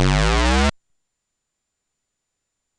Bye.